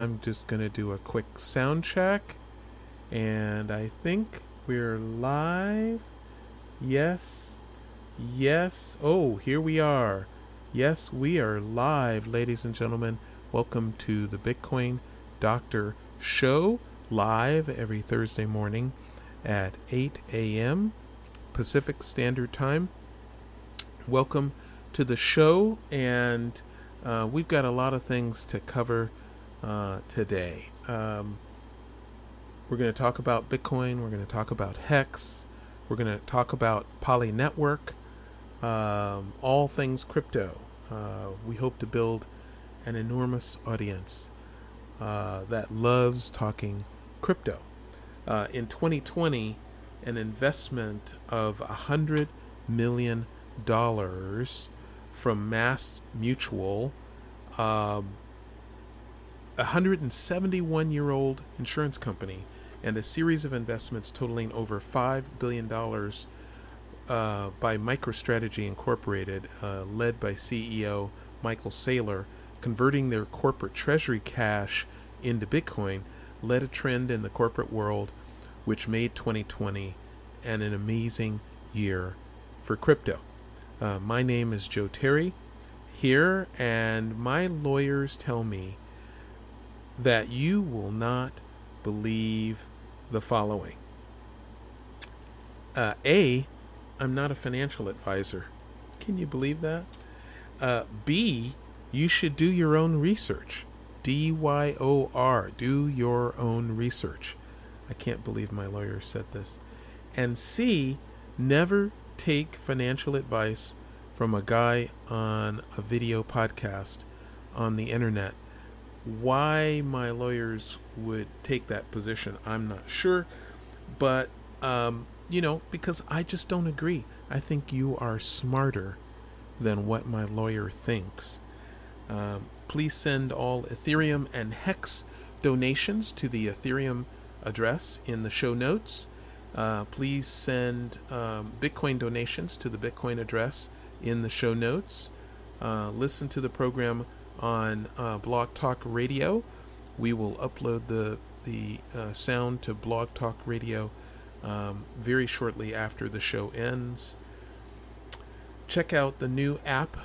I'm just to do a quick sound check. And I think we're live. Yes. Yes. Oh, here we are. Yes, we are live, ladies and gentlemen. Welcome to the Bitcoin Doctor Show, live every Thursday morning at 8 a.m. Pacific Standard Time. Welcome to the show, and uh, we've got a lot of things to cover uh, today. Um, we're going to talk about Bitcoin. We're going to talk about Hex. We're going to talk about Poly Network. Um, all things crypto. Uh, we hope to build an enormous audience uh, that loves talking crypto. Uh, in 2020, an investment of $100 million from Mass Mutual um, a 171 year old insurance company and a series of investments totaling over $5 billion uh, by MicroStrategy Incorporated, uh, led by CEO Michael Saylor, converting their corporate treasury cash into Bitcoin, led a trend in the corporate world which made 2020 an, an amazing year for crypto. Uh, my name is Joe Terry here, and my lawyers tell me that you will not believe the following. Uh, a, I'm not a financial advisor. Can you believe that? Uh, B, you should do your own research. D Y O R, do your own research. I can't believe my lawyer said this. And C, never take financial advice from a guy on a video podcast on the internet why my lawyers would take that position, I'm not sure. But, um, you know, because I just don't agree. I think you are smarter than what my lawyer thinks. Um, please send all Ethereum and Hex donations to the Ethereum address in the show notes. Uh, please send um, Bitcoin donations to the Bitcoin address in the show notes. Uh, listen to the program on uh, Blog Talk Radio. We will upload the the uh, sound to Blog Talk Radio um, very shortly after the show ends. Check out the new app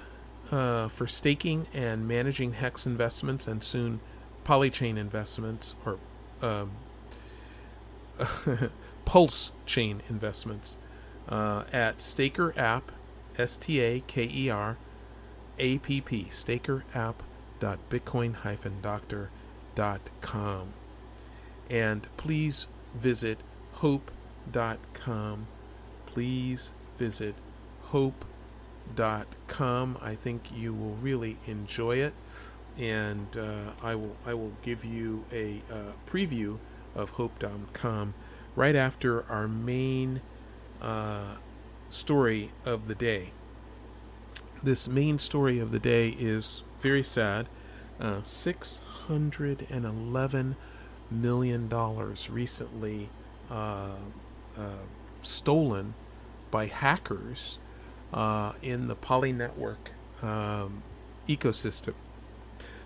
uh, for staking and managing Hex investments and soon Polychain investments or um, Pulse Chain investments uh, at Staker App, S T A K E R app, stakerapp.bitcoin-doctor.com. And please visit hope.com. Please visit hope.com. I think you will really enjoy it. And uh, I will I will give you a uh, preview of hope.com right after our main uh, story of the day this main story of the day is very sad. Uh, $611 million recently uh, uh, stolen by hackers uh, in the Poly Network um, ecosystem.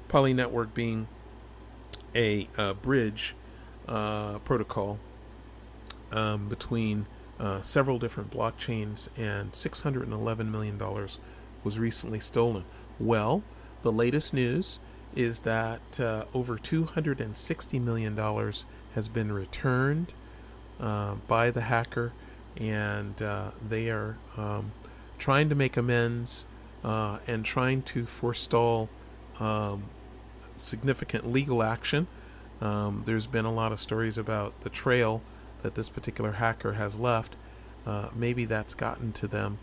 Poly Network being a bridge uh, protocol um, between uh, several different blockchains and $611 million was recently stolen. Well, the latest news is that uh, over $260 million has been returned uh, by the hacker, and uh, they are um, trying to make amends uh, and trying to forestall um, significant legal action. Um, there's been a lot of stories about the trail that this particular hacker has left. Uh, maybe that's gotten to them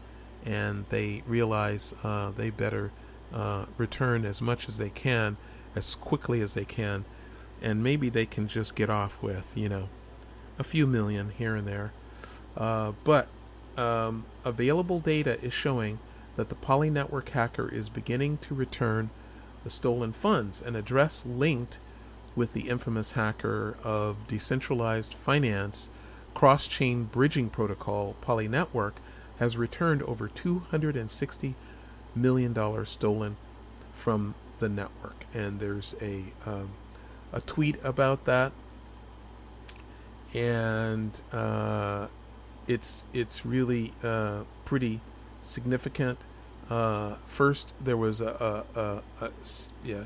and they realize uh, they better uh, return as much as they can, as quickly as they can, and maybe they can just get off with, you know, a few million here and there. Uh, but um, available data is showing that the Poly Network hacker is beginning to return the stolen funds, an address linked with the infamous hacker of decentralized finance cross chain bridging protocol Poly Network has returned over $260 million stolen from the network. And there's a, um, a tweet about that, and uh, it's it's really uh, pretty significant. Uh, first, there was a, a, a, a, yeah,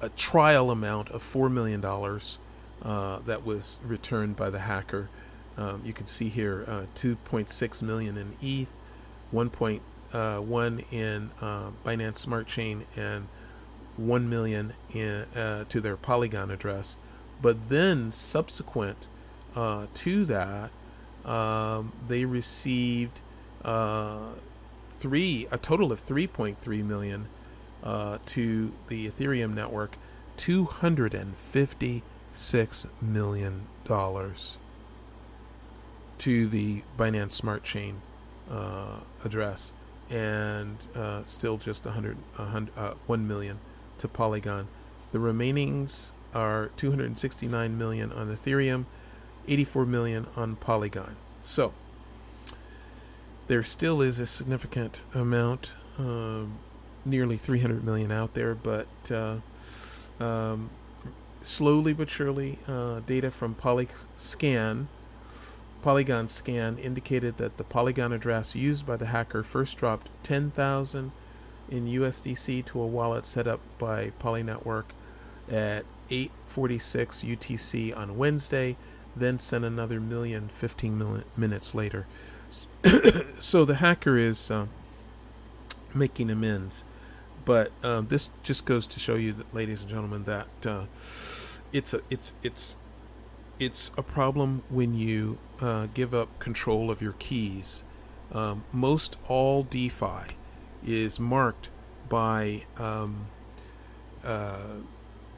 a trial amount of four million dollars uh, that was returned by the hacker. Um, you can see here uh, 2.6 million in ETH, 1.1 uh, in uh, Binance Smart Chain, and 1 million in, uh, to their Polygon address. But then, subsequent uh, to that, um, they received three a total of 3.3 million uh, to the Ethereum network, 256 million dollars to the Binance Smart Chain uh, address, and uh, still just 100, 100 uh, 1 million to Polygon. The remainings are 269 million on Ethereum, 84 million on Polygon. So there still is a significant amount, um, nearly 300 million out there, but uh, um, slowly but surely, uh, data from Polyscan, Polygon Scan indicated that the Polygon address used by the hacker first dropped 10,000 in USDC to a wallet set up by Poly Network at 8:46 UTC on Wednesday, then sent another million 15 minutes later. so the hacker is uh, making amends, but um, this just goes to show you, that, ladies and gentlemen, that uh, it's a it's it's it's a problem when you uh, give up control of your keys. Um, most all DeFi is marked by um, uh,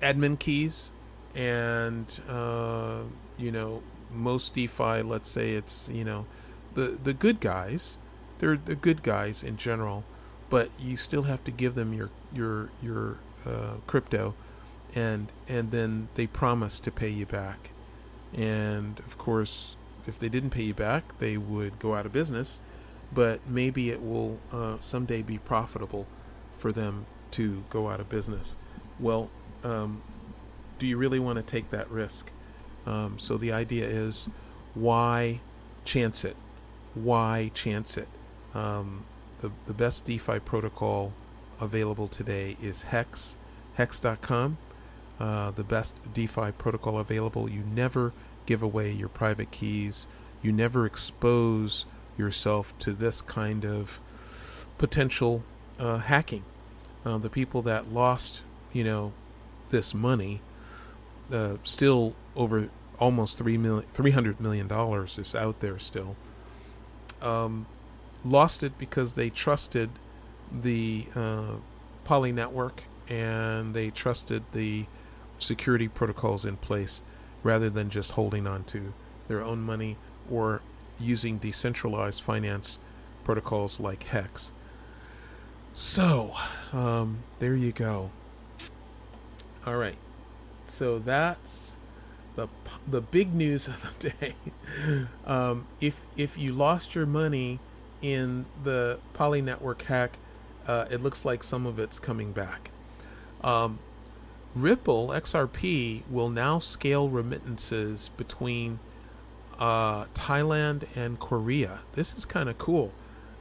admin keys, and uh, you know most DeFi. Let's say it's you know the the good guys, they're the good guys in general, but you still have to give them your your your uh, crypto, and and then they promise to pay you back, and of course, if they didn't pay you back, they would go out of business, but maybe it will uh, someday be profitable for them to go out of business. Well, um, do you really want to take that risk? Um, so the idea is, why chance it? why chance it? Um, the, the best DeFi protocol available today is Hex, hex.com. Uh, the best DeFi protocol available. You never give away your private keys. You never expose yourself to this kind of potential uh, hacking. Uh, the people that lost, you know, this money, uh, still over almost three million, three hundred million dollars is out there still um, lost it because they trusted the uh, Poly network and they trusted the security protocols in place rather than just holding on to their own money or using decentralized finance protocols like Hex. So, um, there you go. All right. So that's the the big news of the day. Um, if if you lost your money in the Poly Network hack, uh, it looks like some of it's coming back. Um, Ripple XRP will now scale remittances between uh, Thailand and Korea. This is kind of cool.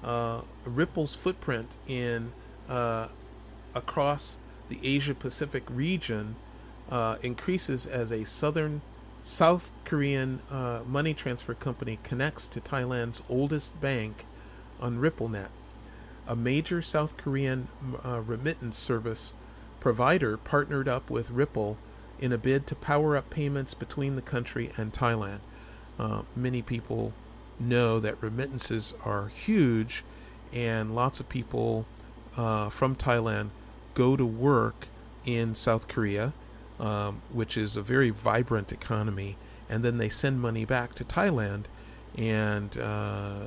Uh, Ripple's footprint in uh, across the Asia Pacific region uh, increases as a southern South Korean uh, money transfer company connects to Thailand's oldest bank on RippleNet, a major South Korean uh, remittance service provider partnered up with Ripple in a bid to power up payments between the country and Thailand. Uh, many people know that remittances are huge, and lots of people uh, from Thailand go to work in South Korea um, which is a very vibrant economy, and then they send money back to Thailand, and uh,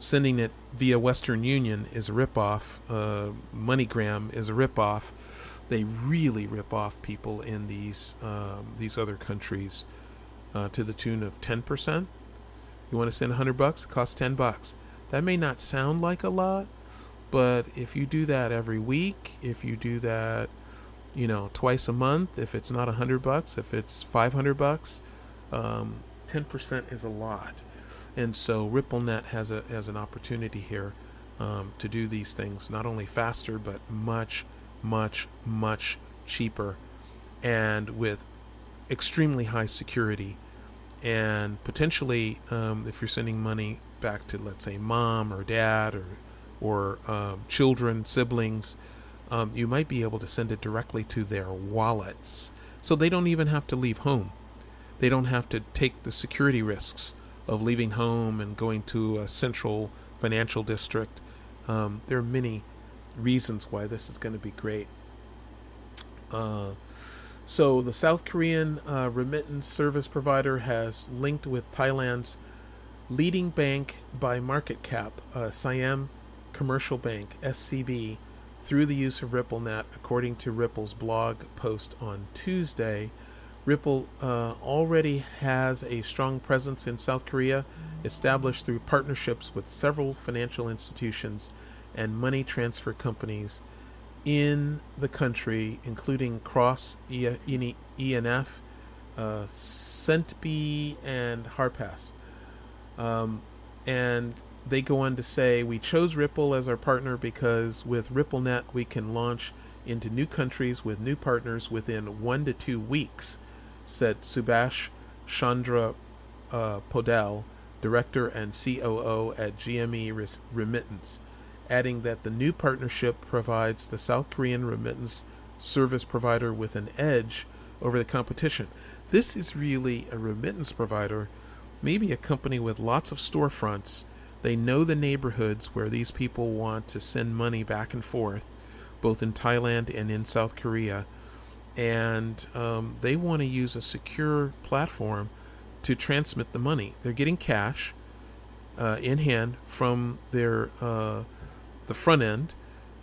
sending it via Western Union is a ripoff. Uh, MoneyGram is a ripoff. They really rip off people in these um, these other countries uh, to the tune of ten percent. You want to send hundred bucks? It costs ten bucks. That may not sound like a lot, but if you do that every week, if you do that you know, twice a month. If it's not a hundred bucks, if it's five hundred bucks, um, ten percent is a lot. And so RippleNet has a has an opportunity here um, to do these things not only faster but much, much, much cheaper, and with extremely high security, and potentially um, if you're sending money back to let's say mom or dad or or um, children, siblings, um, you might be able to send it directly to their wallets. So they don't even have to leave home. They don't have to take the security risks of leaving home and going to a central financial district. Um, there are many reasons why this is going to be great. Uh, so the South Korean uh, remittance service provider has linked with Thailand's leading bank by market cap, uh, Siam Commercial Bank (SCB), through the use of RippleNet, according to Ripple's blog post on Tuesday. Ripple uh, already has a strong presence in South Korea, established through partnerships with several financial institutions and money transfer companies in the country, including Cross, ENF, uh, and Hanpass. Um, and they go on to say, We chose Ripple as our partner because with RippleNet, we can launch into new countries with new partners within one to two weeks said Subhash Chandra uh, Podal, director and COO at GME Remittance, adding that the new partnership provides the South Korean remittance service provider with an edge over the competition. This is really a remittance provider, maybe a company with lots of storefronts. They know the neighborhoods where these people want to send money back and forth, both in Thailand and in South Korea and um, they want to use a secure platform to transmit the money. They're getting cash uh, in hand from their uh, the front end,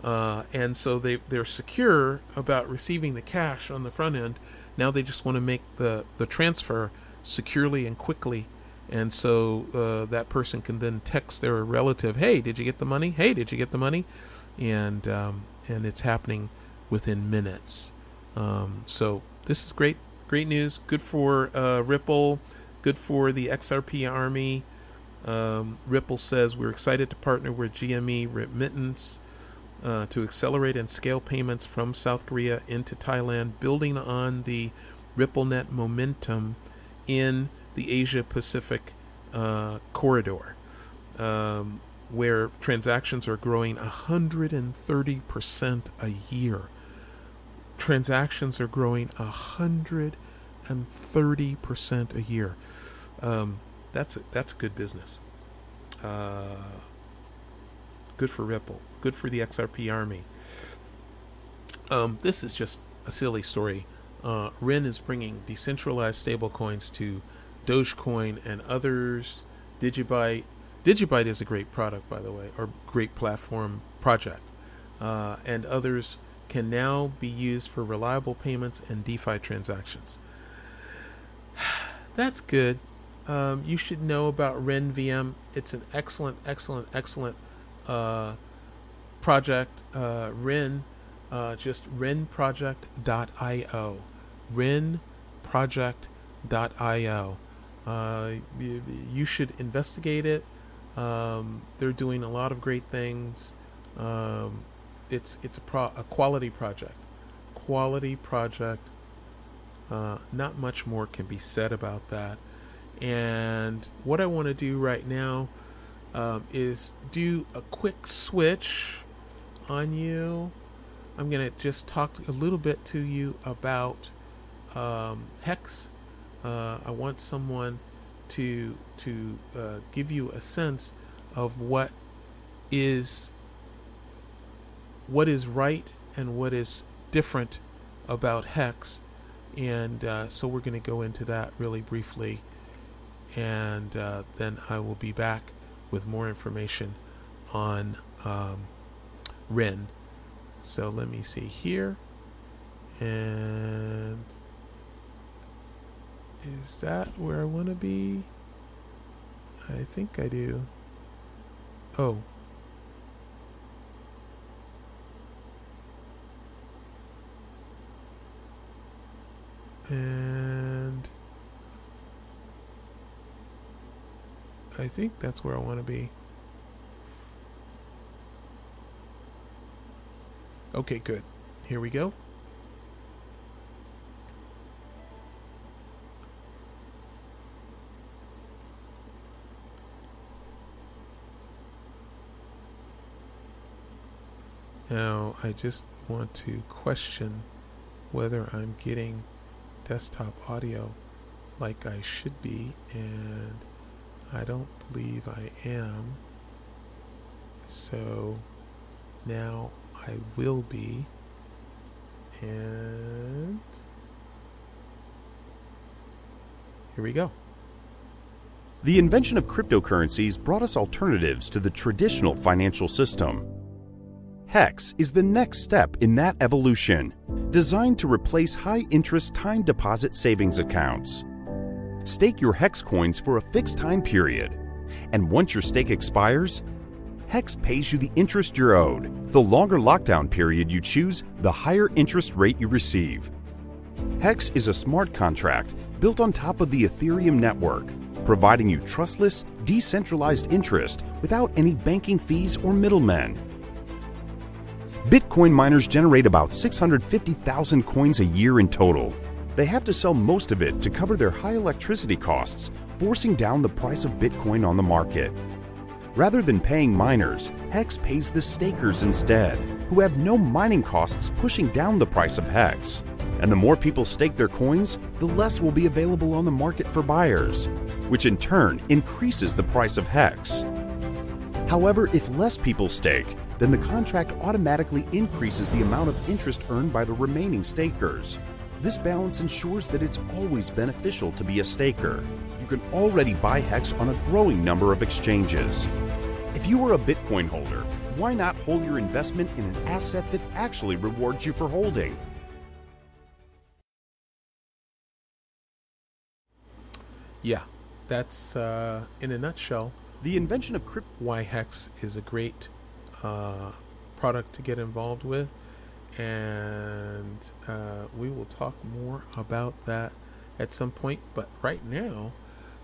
uh, and so they they're secure about receiving the cash on the front end. Now they just want to make the the transfer securely and quickly. And so uh, that person can then text their relative, "Hey, did you get the money? Hey, did you get the money?" And um, and it's happening within minutes. Um, so this is great, great news. Good for uh, Ripple. Good for the XRP Army. Um, Ripple says we're excited to partner with GME Remittance uh, to accelerate and scale payments from South Korea into Thailand, building on the RippleNet momentum in the Asia Pacific uh, corridor, um, where transactions are growing 130% a year transactions are growing 130% a year. Um, that's a, that's good business. Uh, good for Ripple. Good for the XRP army. Um, this is just a silly story. Uh, Ren is bringing decentralized stablecoins to Dogecoin and others. Digibyte. Digibyte is a great product, by the way, or great platform project. Uh, and others can now be used for reliable payments and DeFi transactions. That's good. Um, you should know about RenVM. It's an excellent, excellent, excellent uh, project. Uh, Ren, uh, just renproject.io. Renproject.io. Uh, you, you should investigate it. Um, they're doing a lot of great things. Um, it's it's a pro a quality project, quality project. Uh, not much more can be said about that. And what I want to do right now um, is do a quick switch on you. I'm going to just talk a little bit to you about um, Hex. Uh, I want someone to to uh, give you a sense of what is what is right and what is different about hex. And uh, so we're going to go into that really briefly. And uh, then I will be back with more information on um, Ren. So let me see here. And is that where I want to be? I think I do. Oh, And I think that's where I want to be. Okay, good. Here we go. Now, I just want to question whether I'm getting desktop audio like I should be, and I don't believe I am. So now I will be. And here we go. The invention of cryptocurrencies brought us alternatives to the traditional financial system. HEX is the next step in that evolution, designed to replace high interest time deposit savings accounts. Stake your HEX coins for a fixed time period, and once your stake expires, HEX pays you the interest you're owed. The longer lockdown period you choose, the higher interest rate you receive. HEX is a smart contract built on top of the Ethereum network, providing you trustless, decentralized interest without any banking fees or middlemen. Bitcoin miners generate about 650,000 coins a year in total. They have to sell most of it to cover their high electricity costs, forcing down the price of Bitcoin on the market. Rather than paying miners, Hex pays the stakers instead, who have no mining costs pushing down the price of Hex. And the more people stake their coins, the less will be available on the market for buyers, which in turn increases the price of Hex. However, if less people stake, then the contract automatically increases the amount of interest earned by the remaining stakers. This balance ensures that it's always beneficial to be a staker. You can already buy HEX on a growing number of exchanges. If you are a Bitcoin holder, why not hold your investment in an asset that actually rewards you for holding? Yeah, that's uh, in a nutshell The invention of crypto. why Hex is a great uh, product to get involved with, and uh, we will talk more about that at some point. But right now,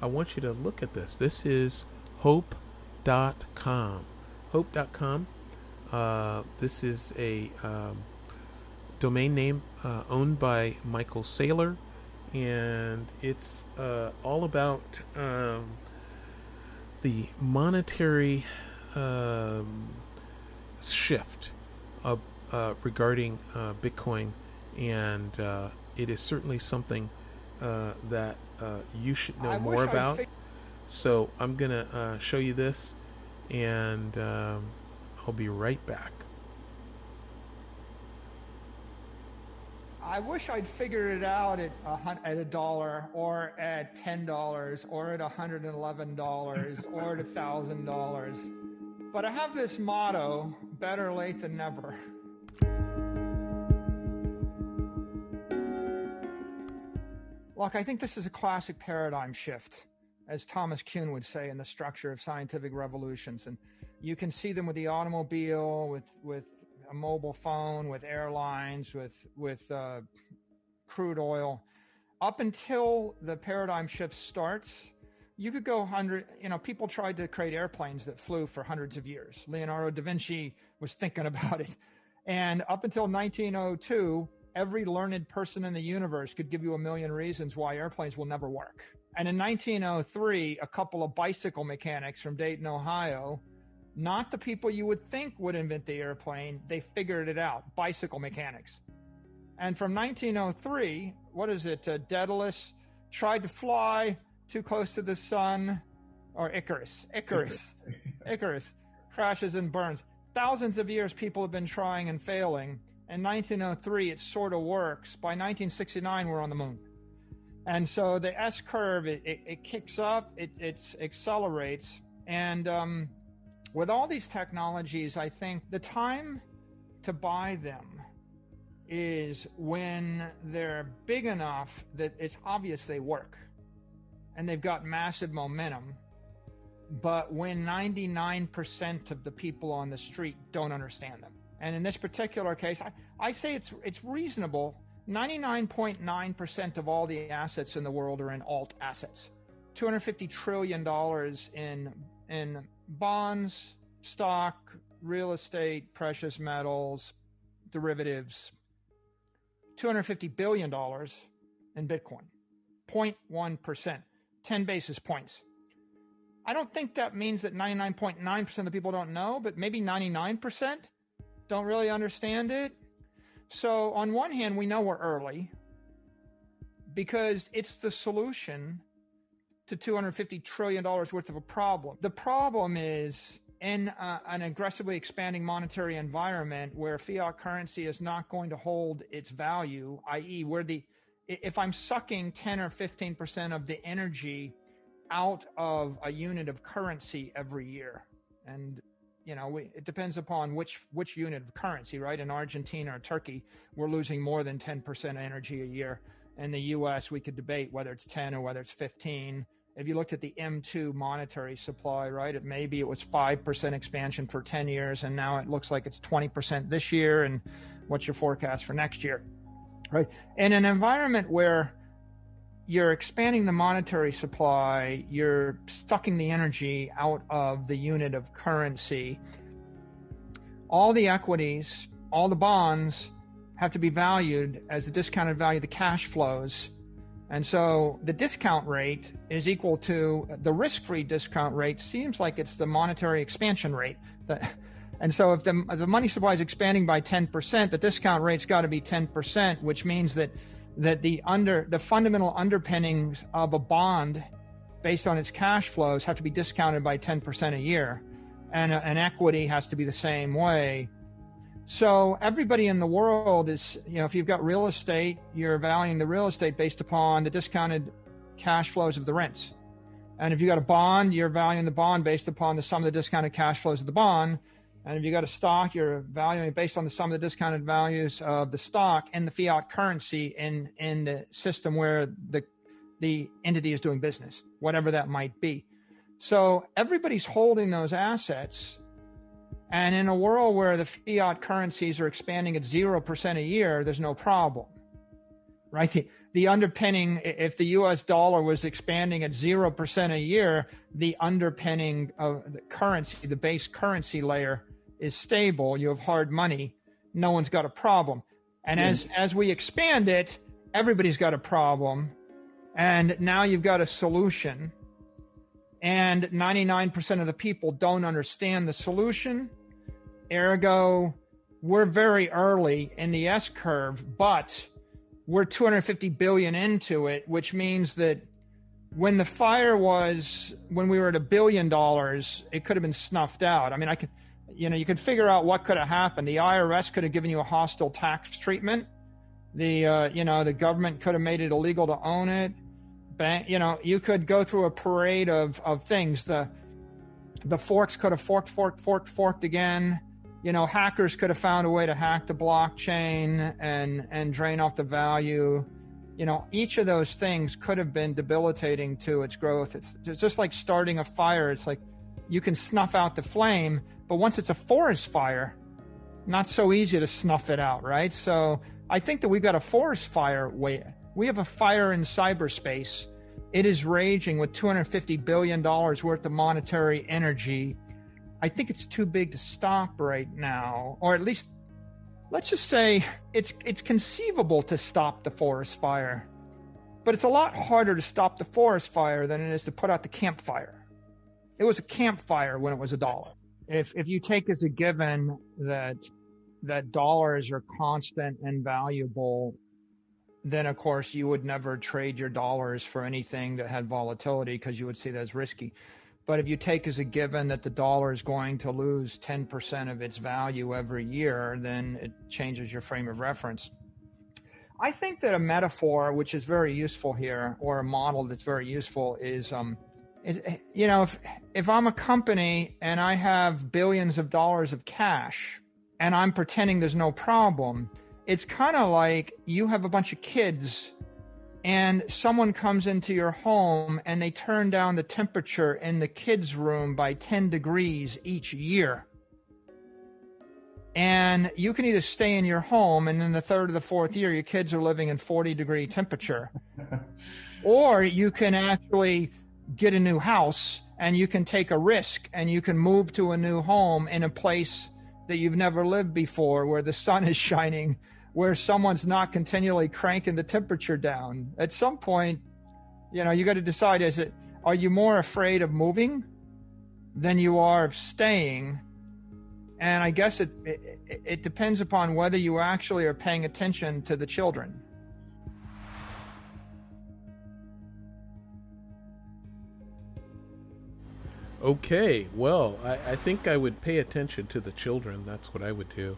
I want you to look at this. This is hope.com. Hope.com. Uh, this is a um, domain name uh, owned by Michael Saylor, and it's uh, all about um, the monetary um, shift of, uh, regarding uh, Bitcoin, and uh, it is certainly something uh, that uh, you should know I more about. fig- So I'm gonna uh, show you this, and um, I'll be right back. I wish I'd figured it out at a, at a dollar or at ten dollars or at hundred and eleven dollars or at a thousand dollars. But I have this motto: better late than never. Look, I think this is a classic paradigm shift, as Thomas Kuhn would say in the structure of scientific revolutions. And you can see them with the automobile, with with a mobile phone, with airlines, with with uh, crude oil. Up until the paradigm shift starts, you could go hundred. You know, people tried to create airplanes that flew for hundreds of years. Leonardo da Vinci was thinking about it, and up until 1902, every learned person in the universe could give you a million reasons why airplanes will never work. And in 1903, a couple of bicycle mechanics from Dayton, Ohio, not the people you would think would invent the airplane, they figured it out bicycle mechanics. And from 1903, what is it? Uh, Daedalus tried to fly too close to the sun, or Icarus. Icarus. Icarus crashes and burns. Thousands of years people have been trying and failing. In 1903, it sort of works. By 1969, we're on the moon. And so the S curve, it, it, it kicks up, it it's accelerates. And um, with all these technologies, I think the time to buy them is when they're big enough that it's obvious they work and they've got massive momentum. But when 99% of the people on the street don't understand them. And in this particular case, I, I say it's, it's reasonable 99.9% of all the assets in the world are in alt assets. 250 trillion dollars in in bonds, stock, real estate, precious metals, derivatives. 250 billion dollars in Bitcoin. 0.1%, 10 basis points. I don't think that means that 99.9% of the people don't know, but maybe 99% don't really understand it. So, on one hand, we know we're early because it's the solution to $250 trillion worth of a problem. The problem is in uh, an aggressively expanding monetary environment where fiat currency is not going to hold its value, i.e., where the if I'm sucking 10 or 15% of the energy out of a unit of currency every year, and you know, we, it depends upon which which unit of currency, right? In Argentina or Turkey, we're losing more than 10% energy a year. In the U.S., we could debate whether it's 10 or whether it's 15. If you looked at the M2 monetary supply, right, it maybe it was 5% expansion for 10 years, and now it looks like it's 20% this year. And what's your forecast for next year, right? In an environment where you're expanding the monetary supply, you're sucking the energy out of the unit of currency. All the equities, all the bonds have to be valued as the discounted value of the cash flows. And so the discount rate is equal to the risk free discount rate, seems like it's the monetary expansion rate. And so if the, if the money supply is expanding by 10%, the discount rate's got to be 10%, which means that that the under the fundamental underpinnings of a bond based on its cash flows have to be discounted by 10% a year. And uh, an equity has to be the same way. So everybody in the world is you know if you've got real estate you're valuing the real estate based upon the discounted cash flows of the rents. And if you've got a bond you're valuing the bond based upon the sum of the discounted cash flows of the bond and if you got a stock, you're valuing based on the sum of the discounted values of the stock and the fiat currency in in the system where the the entity is doing business, whatever that might be. So everybody's holding those assets. And in a world where the fiat currencies are expanding at 0% a year, there's no problem. Right? The, the underpinning, if the US dollar was expanding at 0% a year, the underpinning of the currency, the base currency layer, is stable, you have hard money, no one's got a problem. And mm. as as we expand it, everybody's got a problem. And now you've got a solution. And 99% of the people don't understand the solution. Ergo, we're very early in the S curve, but we're 250 billion into it, which means that when the fire was when we were at a billion dollars, it could have been snuffed out. I mean, I could you know, you could figure out what could have happened. The IRS could have given you a hostile tax treatment. The, uh, you know, the government could have made it illegal to own it. Bank, you know, you could go through a parade of, of things. The, the forks could have forked, forked, forked, forked again. You know, hackers could have found a way to hack the blockchain and, and drain off the value. You know, each of those things could have been debilitating to its growth. It's, it's just like starting a fire. It's like you can snuff out the flame, but once it's a forest fire, not so easy to snuff it out, right? So I think that we've got a forest fire. We have a fire in cyberspace. It is raging with $250 billion worth of monetary energy. I think it's too big to stop right now, or at least let's just say it's it's conceivable to stop the forest fire. But it's a lot harder to stop the forest fire than it is to put out the campfire. It was a campfire when it was a dollar if if you take as a given that that dollars are constant and valuable, then of course you would never trade your dollars for anything that had volatility because you would see that as risky. But if you take as a given that the dollar is going to lose 10% of its value every year, then it changes your frame of reference. I think that a metaphor, which is very useful here, or a model that's very useful, is um, is, eh, you know, if, if I'm a company and I have billions of dollars of cash and I'm pretending there's no problem, it's kind of like you have a bunch of kids and someone comes into your home and they turn down the temperature in the kids' room by 10 degrees each year. and you can either stay in your home and in the third or the fourth year your kids are living in 40 degree temperature or you can actually get a new house and you can take a risk and you can move to a new home in a place that you've never lived before where the sun is shining where someone's not continually cranking the temperature down at some point you know you got to decide is it are you more afraid of moving than you are of staying and I guess it, it, it depends upon whether you actually are paying attention to the children. Okay, well, I, I think I would pay attention to the children. That's what I would do.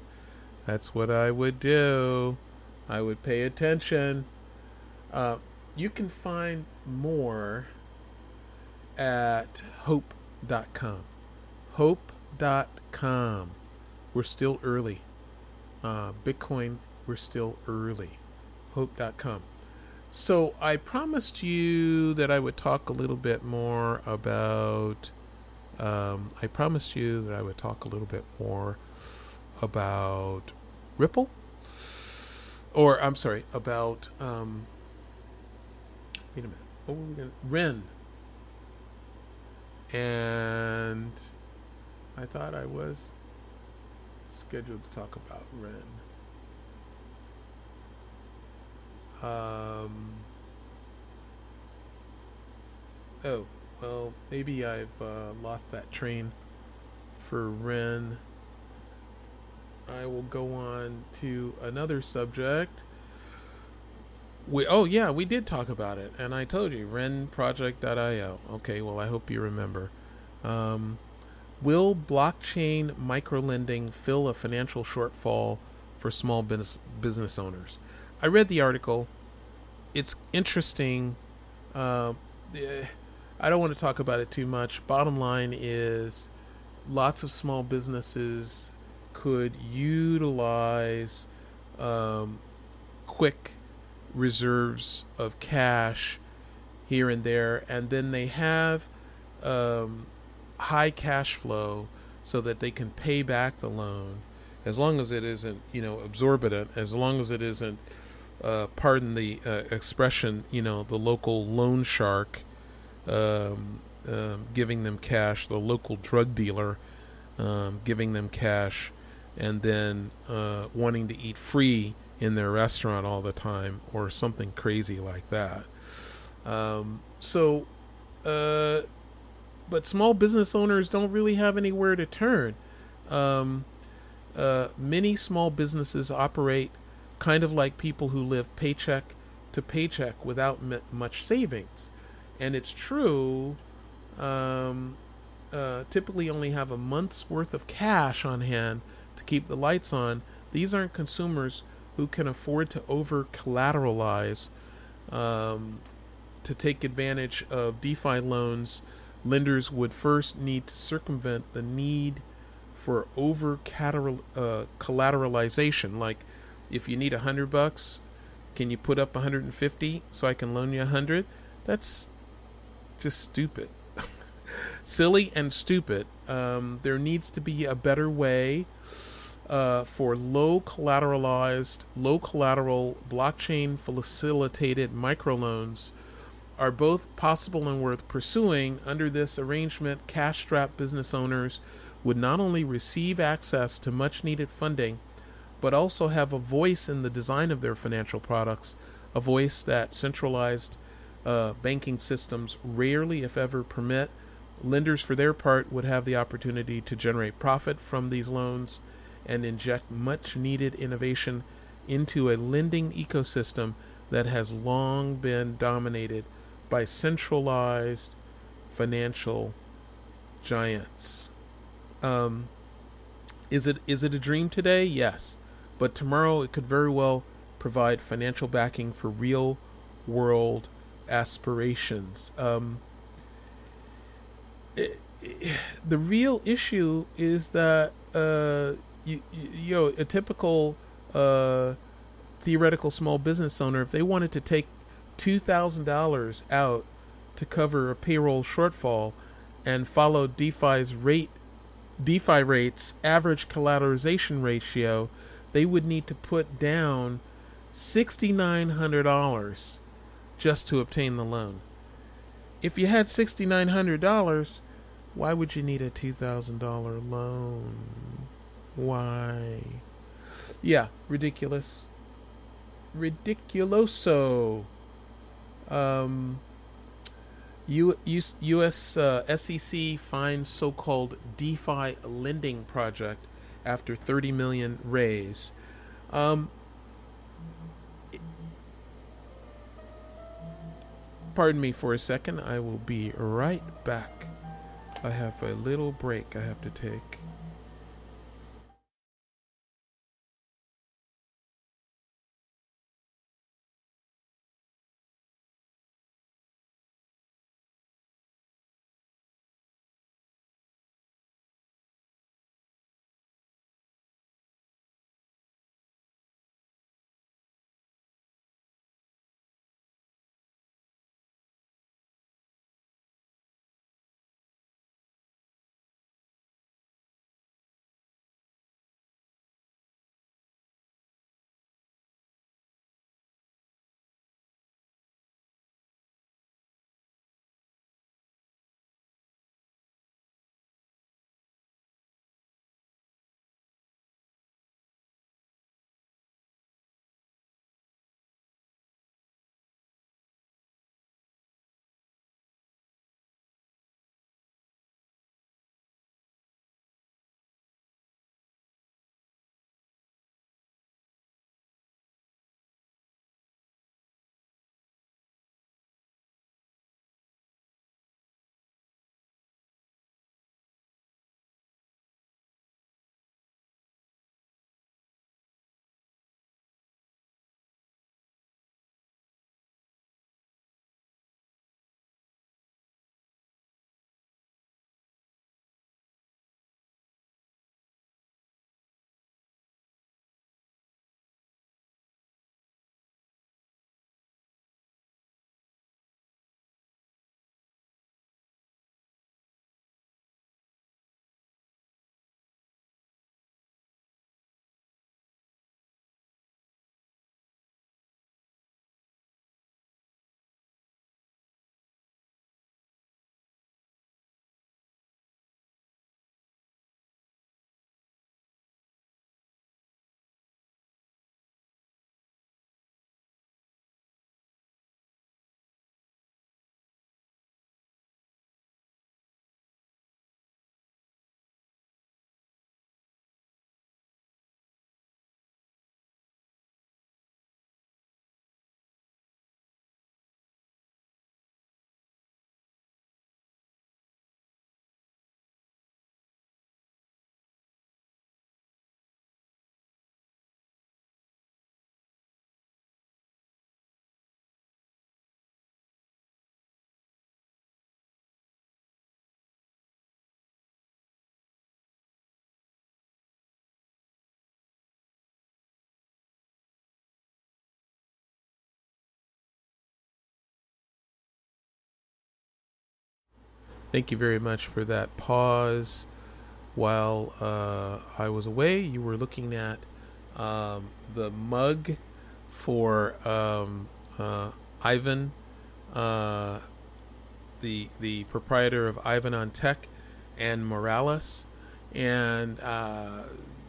That's what I would do. I would pay attention. Uh, you can find more at hope.com. Hope.com we're still early. Uh, Bitcoin, we're still early. Hope.com. So I promised you that I would talk a little bit more about. Um, I promised you that I would talk a little bit more about Ripple, or I'm sorry, about. Um, wait a minute. Oh, we're gonna, Ren. And I thought I was scheduled to talk about Ren. Um, oh, well, maybe I've uh, lost that train for Ren. I will go on to another subject. We, oh yeah, we did talk about it, and I told you renproject.io. Okay, well I hope you remember. Um, Will blockchain microlending fill a financial shortfall for small business business owners? I read the article. It's interesting. Uh, I don't want to talk about it too much. Bottom line is, lots of small businesses could utilize um, quick reserves of cash here and there, and then they have um, high cash flow so that they can pay back the loan as long as it isn't you know absorbent as long as it isn't uh, pardon the uh, expression you know the local loan shark um, um, giving them cash the local drug dealer um, giving them cash and then uh, wanting to eat free in their restaurant all the time or something crazy like that um, so uh, but small business owners don't really have anywhere to turn. Um, uh, many small businesses operate kind of like people who live paycheck to paycheck without m- much savings. And it's true, um, uh, typically only have a month's worth of cash on hand to keep the lights on. These aren't consumers who can afford to over collateralize um, to take advantage of DeFi loans lenders would first need to circumvent the need for over uh, collateralization. Like, if you need a hundred bucks, can you put up 150 so I can loan you a hundred? That's just stupid, silly and stupid. Um, there needs to be a better way uh, for low collateralized, low collateral, blockchain facilitated microloans are both possible and worth pursuing. Under this arrangement, cash strapped business owners would not only receive access to much needed funding, but also have a voice in the design of their financial products, a voice that centralized uh, banking systems rarely, if ever, permit. Lenders, for their part, would have the opportunity to generate profit from these loans and inject much needed innovation into a lending ecosystem that has long been dominated by centralized financial giants. Um, is it is it a dream today? Yes, but tomorrow it could very well provide financial backing for real world aspirations. Um, it, the real issue is that uh, you, you, you know a typical uh, theoretical small business owner, if they wanted to take $2,000 out to cover a payroll shortfall and follow DeFi's rate DeFi rates average collateralization ratio, they would need to put down $6,900 just to obtain the loan. If you had $6,900, why would you need a $2,000 loan? Why? Yeah, ridiculous. Ridiculoso. Um, U, U, U.S. Uh, SEC finds so-called DeFi lending project after 30 million raise. Um, pardon me for a second. I will be right back. I have a little break I have to take. Thank you very much for that pause. While uh, I was away, you were looking at um, the mug for um, uh, Ivan, uh, the the proprietor of Ivan on Tech, and Moralis. and uh,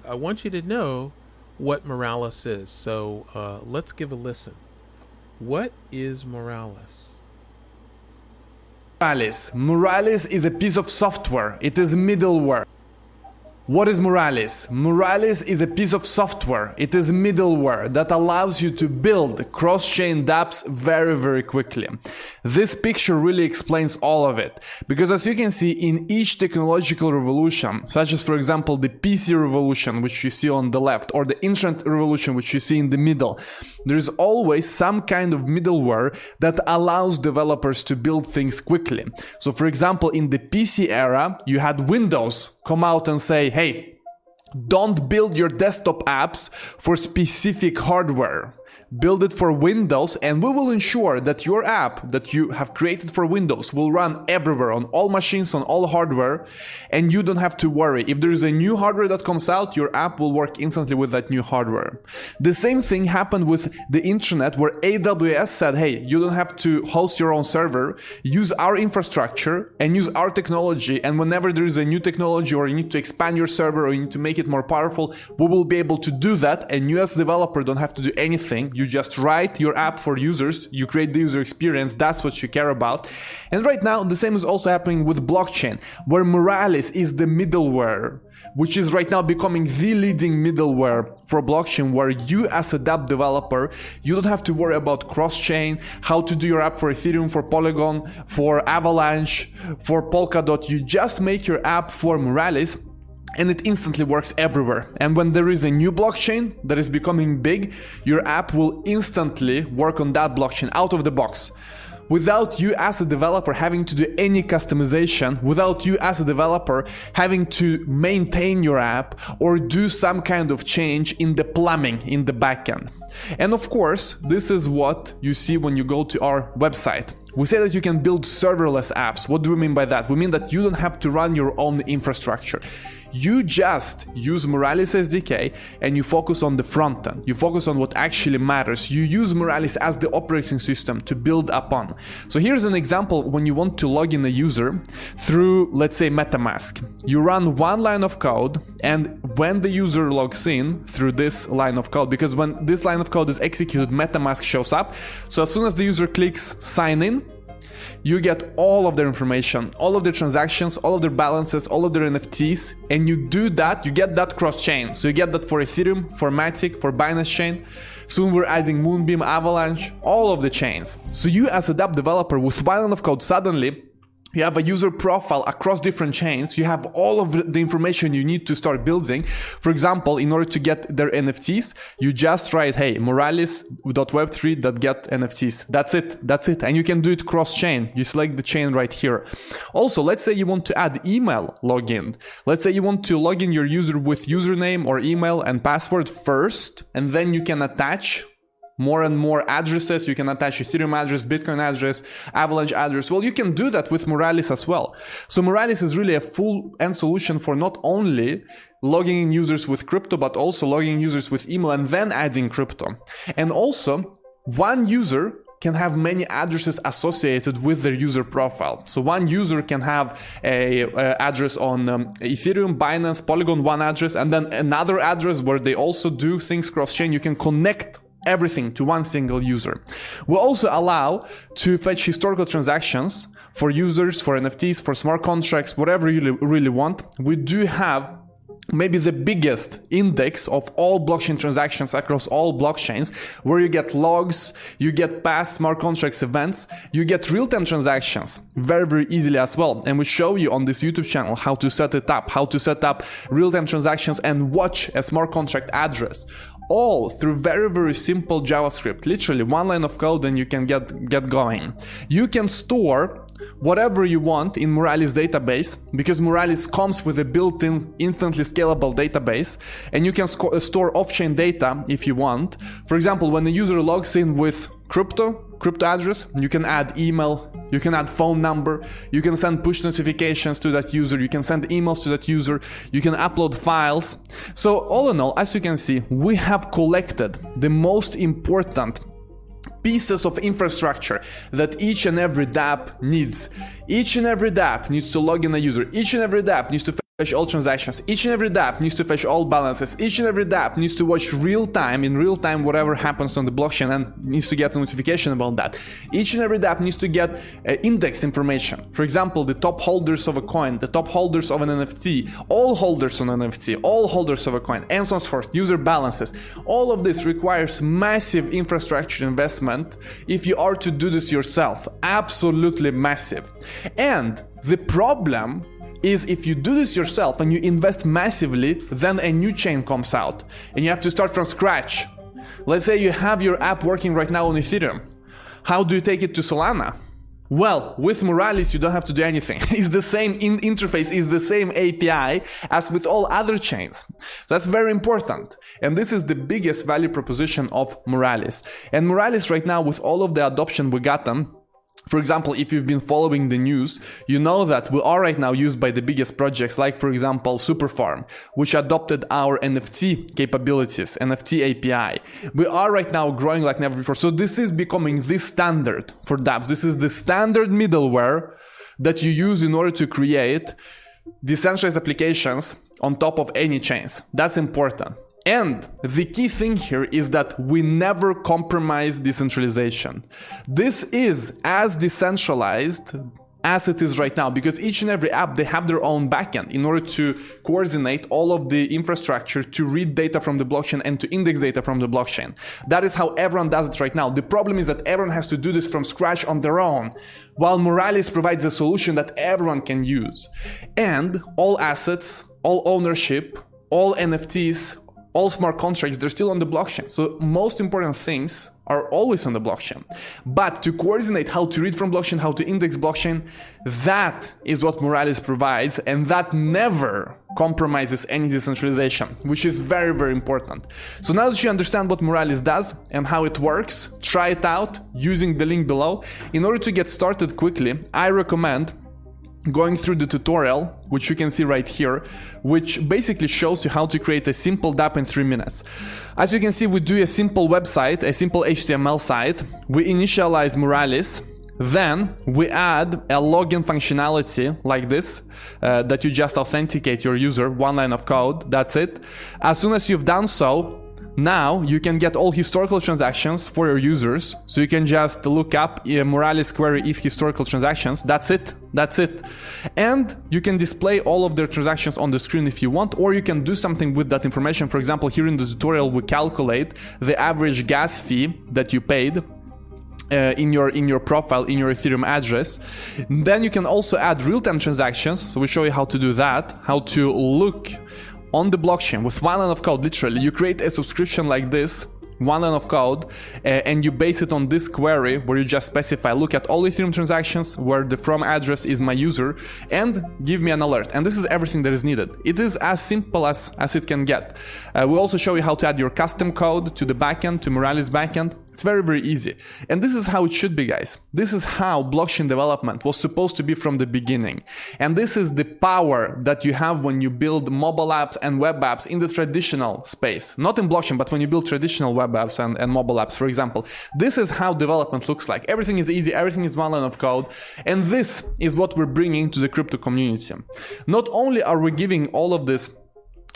I want you to know what Moralis is. So uh, let's give a listen. What is Moralis? Moralis. Moralis is a piece of software. It is middleware. What is Moralis? Moralis is a piece of software. It is middleware that allows you to build cross-chain dApps very, very quickly. This picture really explains all of it. Because as you can see, in each technological revolution, such as for example the PC revolution, which you see on the left, or the internet revolution, which you see in the middle, there is always some kind of middleware that allows developers to build things quickly. So for example, in the PC era, you had Windows come out and say, hey, don't build your desktop apps for specific hardware. Build it for Windows, and we will ensure that your app that you have created for Windows will run everywhere on all machines, on all hardware, and you don't have to worry. If there is a new hardware that comes out, your app will work instantly with that new hardware. The same thing happened with the internet where AWS said, hey, you don't have to host your own server, use our infrastructure and use our technology. And whenever there is a new technology or you need to expand your server or you need to make it more powerful, we will be able to do that. And you as developer don't have to do anything. You just write your app for users. You create the user experience. That's what you care about. And right now, the same is also happening with blockchain, where Moralis is the middleware, which is right now becoming the leading middleware for blockchain, where you as a dApp developer, you don't have to worry about cross-chain, how to do your app for Ethereum, for Polygon, for Avalanche, for Polkadot. You just make your app for Moralis and it instantly works everywhere. And when there is a new blockchain that is becoming big, your app will instantly work on that blockchain out of the box. Without you as a developer having to do any customization, without you as a developer having to maintain your app or do some kind of change in the plumbing in the backend. And of course, this is what you see when you go to our website. We say that you can build serverless apps. What do we mean by that? We mean that you don't have to run your own infrastructure. You just use Moralis SDK and you focus on the front end. You focus on what actually matters. You use Moralis as the operating system to build upon. So here's an example when you want to log in a user through, let's say, MetaMask. You run one line of code, and when the user logs in through this line of code, because when this line of code is executed, MetaMask shows up. So as soon as the user clicks sign in, you get all of their information, all of their transactions, all of their balances, all of their NFTs, and you do that, you get that cross chain. So you get that for Ethereum, for Matic, for Binance Chain. Soon we're adding Moonbeam, Avalanche, all of the chains. So you as a dApp developer with one line of code suddenly you have a user profile across different chains. You have all of the information you need to start building. For example, in order to get their NFTs, you just write, hey, moralis.web3.get NFTs. That's it. That's it. And you can do it cross chain. You select the chain right here. Also, let's say you want to add email login. Let's say you want to log in your user with username or email and password first, and then you can attach more and more addresses. You can attach Ethereum address, Bitcoin address, Avalanche address. Well, you can do that with Moralis as well. So Moralis is really a full end solution for not only logging in users with crypto, but also logging users with email and then adding crypto. And also one user can have many addresses associated with their user profile. So one user can have a, a address on um, Ethereum, Binance, Polygon, one address, and then another address where they also do things cross chain. You can connect everything to one single user. We also allow to fetch historical transactions for users, for NFTs, for smart contracts, whatever you really want. We do have maybe the biggest index of all blockchain transactions across all blockchains where you get logs you get past smart contracts events you get real-time transactions very very easily as well and we show you on this youtube channel how to set it up how to set up real-time transactions and watch a smart contract address all through very very simple javascript. Literally one line of code and you can get get going. You can store whatever you want in Moralis database because Moralis comes with a built-in infinitely scalable database and you can store off-chain data if you want. For example when a user logs in with crypto crypto address. You can add email. You can add phone number. You can send push notifications to that user. You can send emails to that user. You can upload files. So all in all as you can see we have collected the most important pieces of infrastructure that each and every dApp needs. Each and every dApp needs to log in a user. Each and every dApp needs to fetch all transactions. Each and every dApp needs to fetch all balances. Each and every dApp needs to watch real time, in real time, whatever happens on the blockchain and needs to get a notification about that. Each and every dApp needs to get uh, indexed information. For example, the top holders of a coin, the top holders of an NFT, all holders on an NFT, all holders of a coin, and so forth, user balances. All of this requires massive infrastructure investment if you are to do this yourself. Absolutely massive. And the problem is if you do this yourself and you invest massively, then a new chain comes out and you have to start from scratch. Let's say you have your app working right now on Ethereum. How do you take it to Solana? Well, with Moralis, you don't have to do anything. it's the same in- interface, it's the same API as with all other chains. So that's very important. And this is the biggest value proposition of Moralis. And Moralis right now, with all of the adoption we got them, for example, if you've been following the news, you know that we are right now used by the biggest projects, like for example, Superfarm, which adopted our NFT capabilities, NFT API. We are right now growing like never before. So this is becoming the standard for dApps. This is the standard middleware that you use in order to create decentralized applications on top of any chains. That's important. And the key thing here is that we never compromise decentralization. This is as decentralized as it is right now because each and every app they have their own backend in order to coordinate all of the infrastructure to read data from the blockchain and to index data from the blockchain. That is how everyone does it right now. The problem is that everyone has to do this from scratch on their own while moralis provides a solution that everyone can use. And all assets all ownership all nfts all smart contracts, they're still on the blockchain. So most important things are always on the blockchain. But to coordinate how to read from blockchain, how to index blockchain, that is what Moralis provides, and that never compromises any decentralization, which is very, very important. So now that you understand what Moralis does and how it works, try it out using the link below. In order to get started quickly, I recommend going through the tutorial, which you can see right here, which basically shows you how to create a simple dApp in three minutes. As you can see, we do a simple website, a simple HTML site. We initialize Moralis. Then we add a login functionality like this uh, that you just authenticate your user, one line of code, that's it. As soon as you've done so, now you can get all historical transactions for your users. So you can just look up uh, Moralis query if historical transactions. That's it. That's it. And you can display all of their transactions on the screen if you want, or you can do something with that information. For example, here in the tutorial, we calculate the average gas fee that you paid uh, in your in your profile in your ethereum address then you can also add real-time transactions so we show you how to do that how to look on the blockchain with one line of code literally you create a subscription like this one line of code uh, and you base it on this query where you just specify look at all ethereum transactions where the from address is my user and give me an alert. And this is everything that is needed. It is as simple as as it can get. Uh, we'll also show you how to add your custom code to the backend to moralis backend it's very, very easy. And this is how it should be, guys. This is how blockchain development was supposed to be from the beginning. And this is the power that you have when you build mobile apps and web apps in the traditional space. Not in blockchain, but when you build traditional web apps and, and mobile apps, for example. This is how development looks like. Everything is easy, everything is one line of code. And this is what we're bringing to the crypto community. Not only are we giving all of this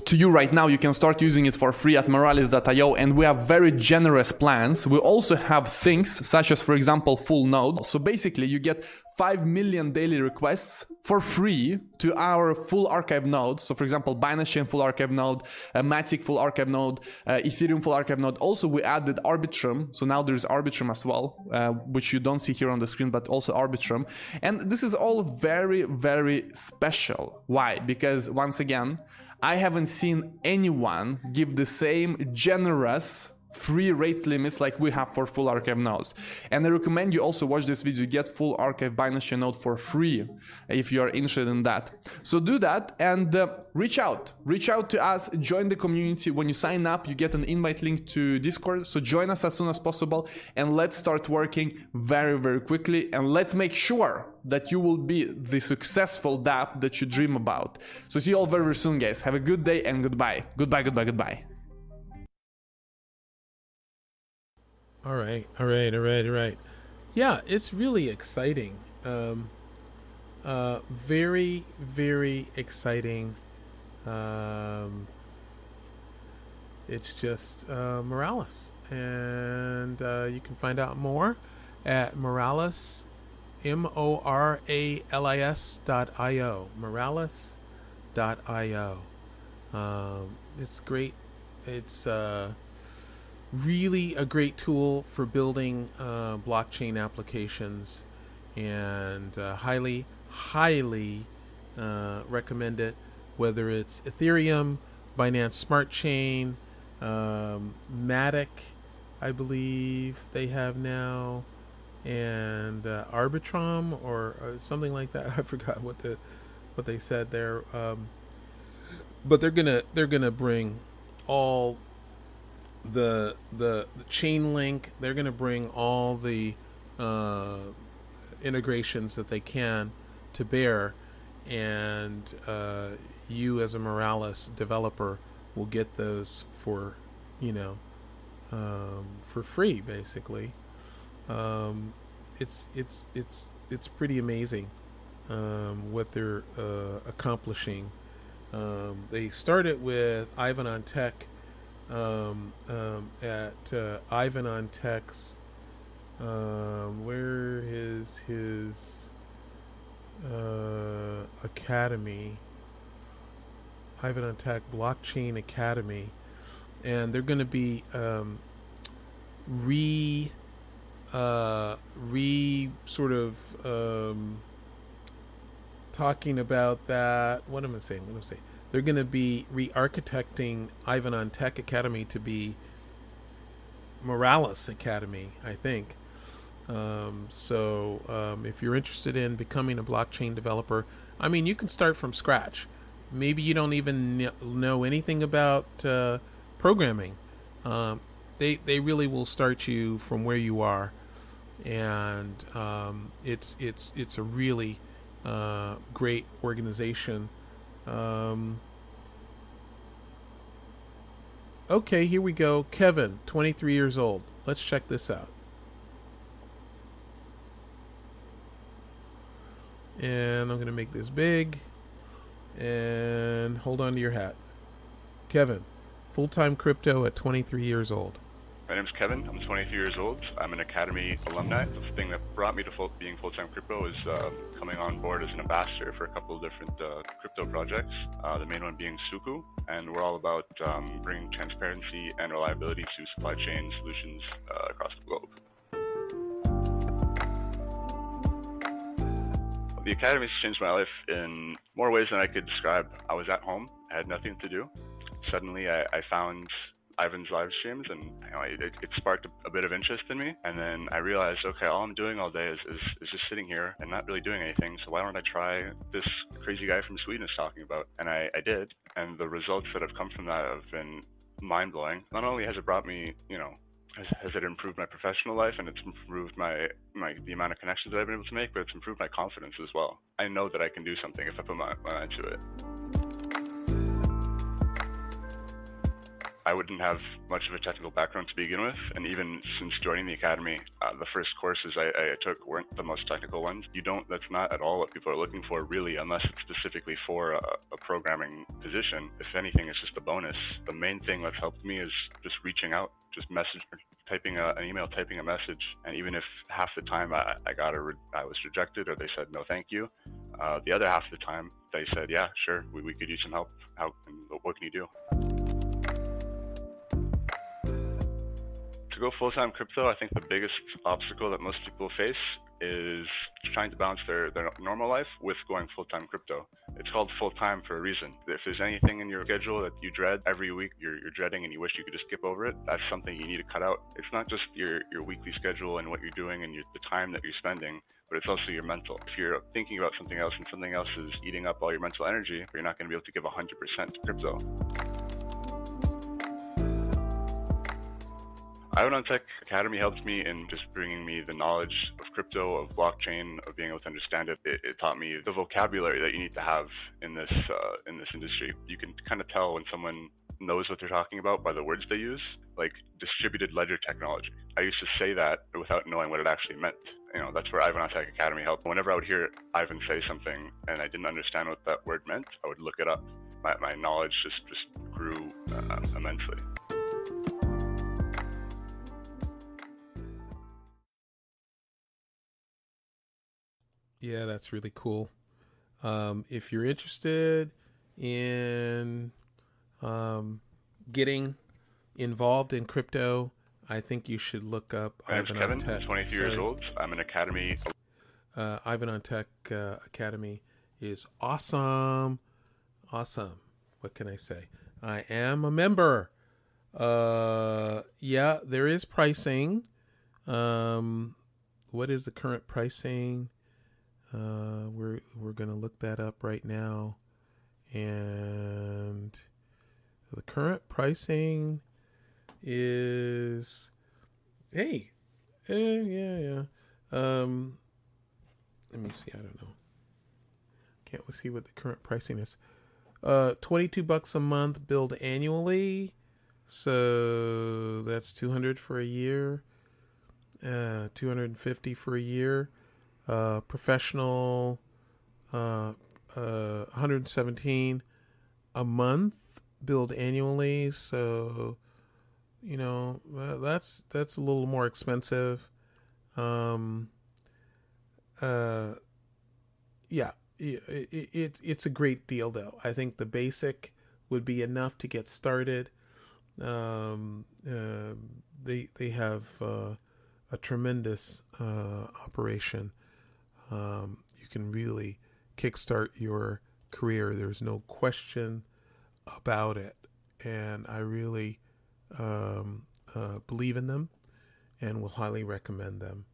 to you right now. You can start using it for free at moralis.io and we have very generous plans. We also have things such as, for example, full node. So basically you get 5 million daily requests for free to our full archive nodes. So for example, Binance Chain full archive node, uh, Matic full archive node, uh, Ethereum full archive node. Also we added Arbitrum. So now there's Arbitrum as well, uh, which you don't see here on the screen, but also Arbitrum. And this is all very, very special. Why? Because once again, I haven't seen anyone give the same generous free rate limits like we have for full archive nodes. And I recommend you also watch this video get full archive Binance Chain node for free if you are interested in that. So do that and uh, reach out. Reach out to us, join the community. When you sign up, you get an invite link to Discord. So join us as soon as possible and let's start working very, very quickly and let's make sure that you will be the successful dApp that you dream about. So see you all very, very soon, guys. Have a good day and goodbye. Goodbye, goodbye, goodbye. All right, all right, all right, all right. Yeah, it's really exciting. Um, uh, very, very exciting. Um, it's just uh, Moralis, and uh, you can find out more at Moralis, M O R A L I S dot I O. Moralis dot I O. Um, it's great. It's uh, really a great tool for building uh, blockchain applications and uh, highly, highly uh, recommend it, whether it's Ethereum, Binance Smart Chain, um, Matic, I believe they have now. and uh, Arbitrum or, or, something like that. I forgot what the what they said there. Um, but they're gonna they're gonna bring all the the, the chain link. They're gonna bring all the uh, integrations that they can to bear, and uh, you as a Moralis developer will get those for you know um, for free basically. Um, it's it's it's it's pretty amazing um, what they're uh, accomplishing. Um, they started with Ivan on Tech um, um, at uh, Ivan on Tech's. Um, where is his uh, academy? Ivan on Tech Blockchain Academy, and they're going to be um, re uh, re sort of um, talking about that. What am I saying? What am I saying? They're going to be re-architecting Ivan on Tech Academy to be Moralis Academy, I think. Um, so um, if you're interested in becoming a blockchain developer, I mean, you can start from scratch. Maybe you don't even know anything about uh, programming. Um, they they really will start you from where you are, and um, it's it's it's a really uh, great organization. Um, okay, here we go. Kevin, 23 years old. Let's check this out. And I'm going to make this big. And hold on to your hat. Kevin, full time crypto at 23 years old. My name's Kevin. I'm 23 years old. I'm an Academy alumni. The thing that brought me to full, being full-time crypto is um, coming on board as an ambassador for a couple of different uh, crypto projects. Uh, the main one being Suku, and we're all about um, bringing transparency and reliability to supply chain solutions uh, across the globe. The Academy has changed my life in more ways than I could describe. I was at home, I had nothing to do. Suddenly, I, I found Ivan's live streams, and you know, it, it, sparked a, bit of interest in me. And then I realized, okay, all I'm doing all day is, is, is, just sitting here and not really doing anything. So why don't I try this crazy guy from Sweden is talking about? And I, I did, and the results that have come from that have been mind blowing. Not only has it brought me, you know, has, it improved my professional life and it's improved my, my the amount of connections that I've been able to make, but it's improved my confidence as well. I know that I can do something if I put my mind to it. I wouldn't have much of a technical background to begin with, and even since joining the academy, uh, the first courses I, I, took weren't the most technical ones. You don't. That's not at all what people are looking for, really, unless it's specifically for a, a programming position. If anything, it's just a bonus. The main thing that's helped me is just reaching out, just message, typing a, an email, typing a message, and even if half the time I, I got a, re- I was rejected or they said no, thank you, uh, the other half of the time they said, yeah, sure, we, we could use some help. How? What can you do? Go full time crypto, I think the biggest obstacle that most people face is trying to balance their, their normal life with going full time crypto. It's called full time for a reason. If there's anything in your schedule that you dread every week, you're, you're dreading and you wish you could just skip over it, that's something you need to cut out. It's not just your, your weekly schedule and what you're doing and your, the time that you're spending, but it's also your mental. If you're thinking about something else and something else is eating up all your mental energy, you're not going to be able to give 100% to crypto. Ivan Tech Academy helped me in just bringing me the knowledge of crypto, of blockchain, of being able to understand it. It, it taught me the vocabulary that you need to have in this uh, in this industry. You can kind of tell when someone knows what they're talking about by the words they use, like distributed ledger technology. I used to say that without knowing what it actually meant. You know, that's where Ivan Tech Academy helped. Whenever I would hear Ivan say something and I didn't understand what that word meant, I would look it up. My, my knowledge just, just grew uh, immensely. Yeah, that's really cool. Um, if you're interested in um, getting involved in crypto, I think you should look up My Ivan Kevin, Tech. 22 years old. I'm an Academy. Uh, Ivan on Tech uh, Academy is awesome. Awesome. What can I say? I am a member. Uh, yeah, there is pricing. Um, what is the current pricing? Uh, we're we're gonna look that up right now, and the current pricing is hey, eh, yeah, yeah. Um, let me see. I don't know. Can't we see what the current pricing is? Uh, twenty-two bucks a month, billed annually. So that's two hundred for a year. Uh, two hundred and fifty for a year. Uh, professional. Uh, uh, one hundred seventeen a month, billed annually. So, you know, that's that's a little more expensive. Um. Uh. Yeah, it, it it's a great deal though. I think the basic would be enough to get started. Um, uh, they they have uh, a tremendous uh, operation. Um, you can really kickstart your career. There's no question about it, and I really um, uh, believe in them, and will highly recommend them.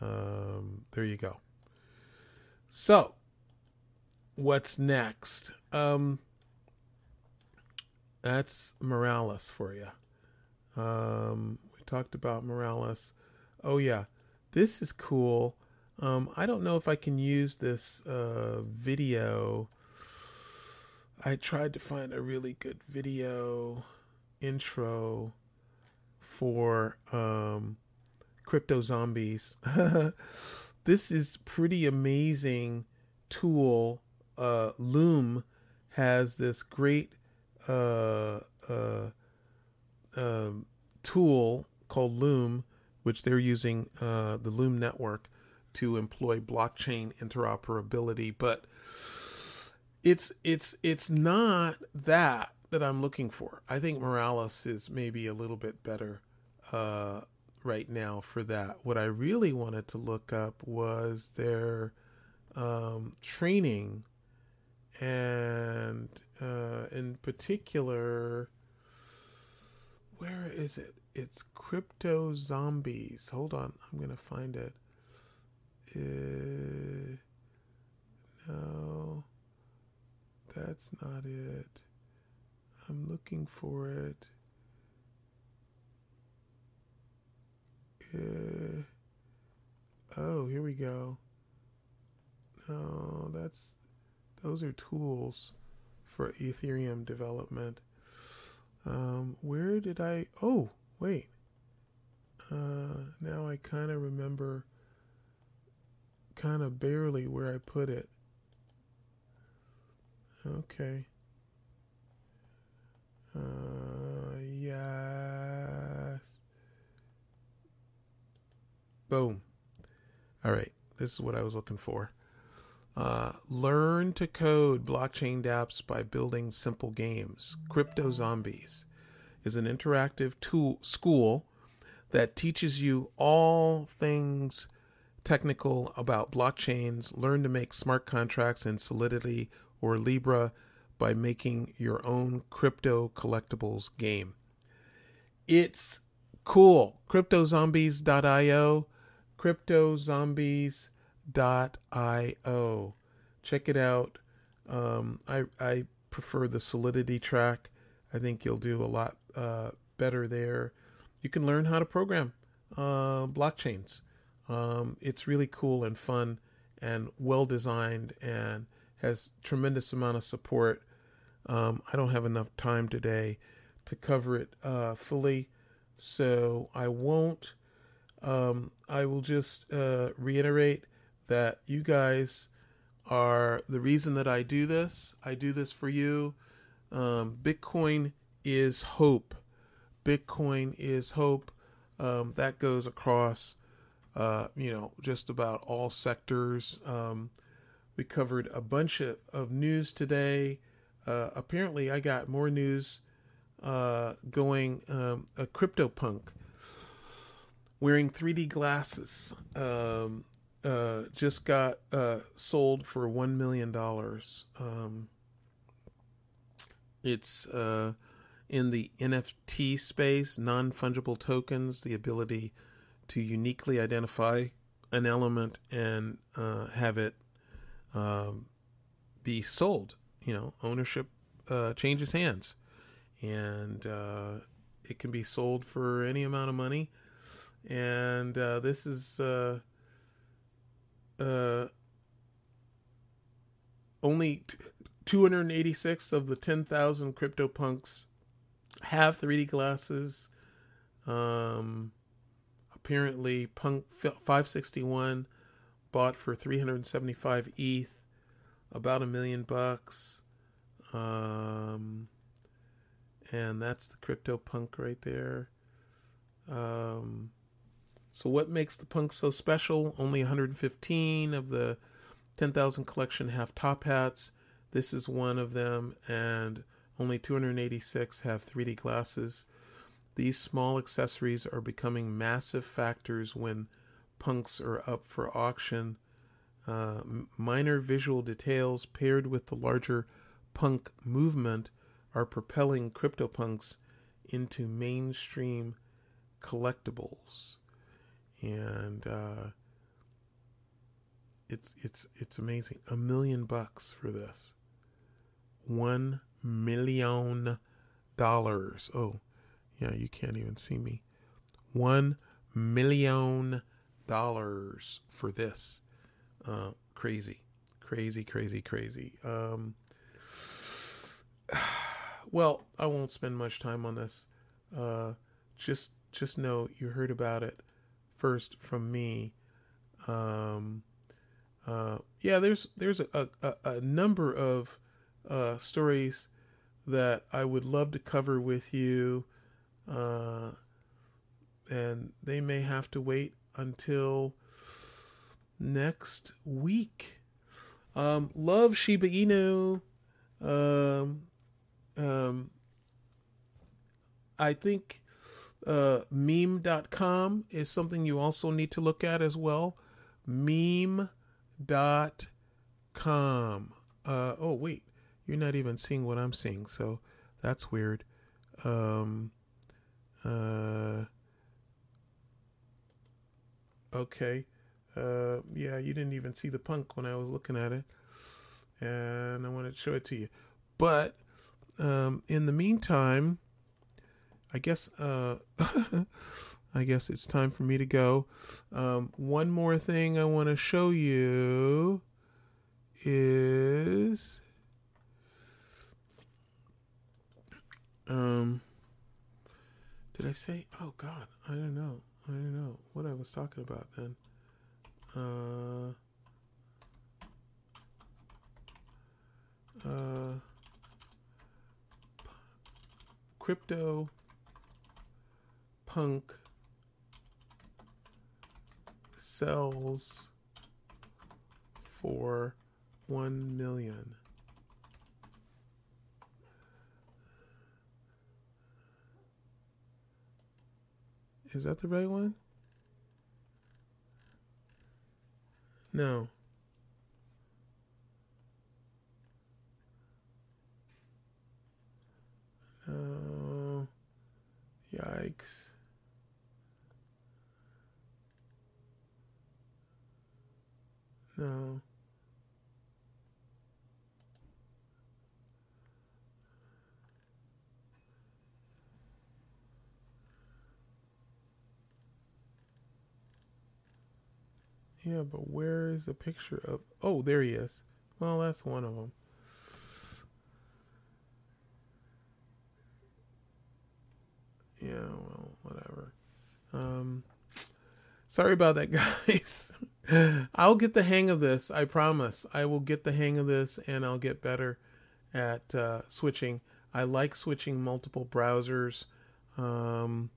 Um, there you go. So, what's next? Um, that's Moralis for you. Um, we talked about Moralis. Oh yeah, this is cool. Um, I don't know if I can use this uh, video. I tried to find a really good video intro for um, crypto zombies. this is pretty amazing tool. Uh, Loom has this great uh, uh, um, tool called Loom, which they're using uh, the Loom network to employ blockchain interoperability. But it's it's it's not that that I'm looking for. I think Moralis is maybe a little bit better uh, right now for that. What I really wanted to look up was their um, training and uh, in particular, where is it? It's Crypto Zombies. Hold on, I'm gonna find it. Uh, no, that's not it. I'm looking for it. Uh, oh, here we go. No, that's those are tools for Ethereum development. Um, where did I? Oh, wait. Uh, now I kind of remember, kind of barely where I put it. Okay. Uh, yes. Boom. All right. This is what I was looking for. Uh, learn to code blockchain dApps by building simple games. Crypto Zombies is an interactive tool school that teaches you all things technical about blockchains. Learn to make smart contracts in Solidity or Libra by making your own crypto collectibles game. It's cool. CryptoZombies.io. CryptoZombies.io. Check it out. Um, I I prefer the Solidity track. I think you'll do a lot uh, better there. You can learn how to program uh, blockchains. Um, it's really cool and fun and well designed and has tremendous amount of support. Um, I don't have enough time today to cover it uh, fully, so I won't. Um, I will just uh, reiterate that you guys are the reason that I do this. I do this for you. Um, Bitcoin is hope. Bitcoin is hope. Um, that goes across, uh, you know, just about all sectors. Um, we covered a bunch of, of news today. Uh, apparently, I got more news uh, going. Um, a CryptoPunk wearing 3D glasses. Um, uh, just got uh, sold for one million dollars. Um, it's uh, in the NFT space, non fungible tokens, the ability to uniquely identify an element and uh, have it um, be sold. You know, ownership uh, changes hands, and uh, it can be sold for any amount of money. And uh, this is uh, uh, only t- 286 of the 10,000 CryptoPunks have 3D glasses. Um, apparently, Punk 561 bought for 375 ETH, about a million bucks. Um, and that's the crypto punk right there. Um, so, what makes the Punk so special? Only 115 of the 10,000 collection have top hats. This is one of them, and only 286 have 3D glasses. These small accessories are becoming massive factors when punks are up for auction. Uh, minor visual details paired with the larger punk movement are propelling CryptoPunks into mainstream collectibles, and uh, it's it's it's amazing. A million bucks for this. One million dollars. Oh, yeah, you can't even see me. One million dollars for this. Uh, crazy, crazy, crazy, crazy. Um, well, I won't spend much time on this. Uh, just, just know you heard about it first from me. Um, uh, yeah, there's there's a, a, a number of uh, stories that I would love to cover with you, uh, and they may have to wait until next week. Um, love Shiba Inu. Um, um, I think uh, meme.com is something you also need to look at as well. Meme.com. Uh, oh, wait. You're not even seeing what I'm seeing, so that's weird. Um, uh, okay. Uh, yeah, you didn't even see the punk when I was looking at it, and I wanted to show it to you. But um, in the meantime, I guess uh, I guess it's time for me to go. Um, one more thing I want to show you is um did I say oh god I don't know I don't know what I was talking about then. Uh uh crypto punk sells for 1 million Is that the right one? No. No. Yikes. No. Yeah, but where is the picture of? Oh, there he is. Well, that's one of them. Yeah, well, whatever. Um, sorry about that, guys. I'll get the hang of this. I promise. I will get the hang of this, and I'll get better at uh, switching. I like switching multiple browsers. Um,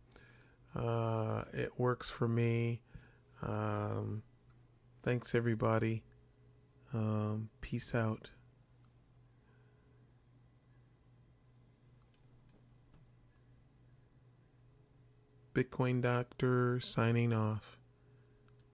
uh, it works for me. Um, Thanks, everybody. Um, peace out. Bitcoin Doctor signing off.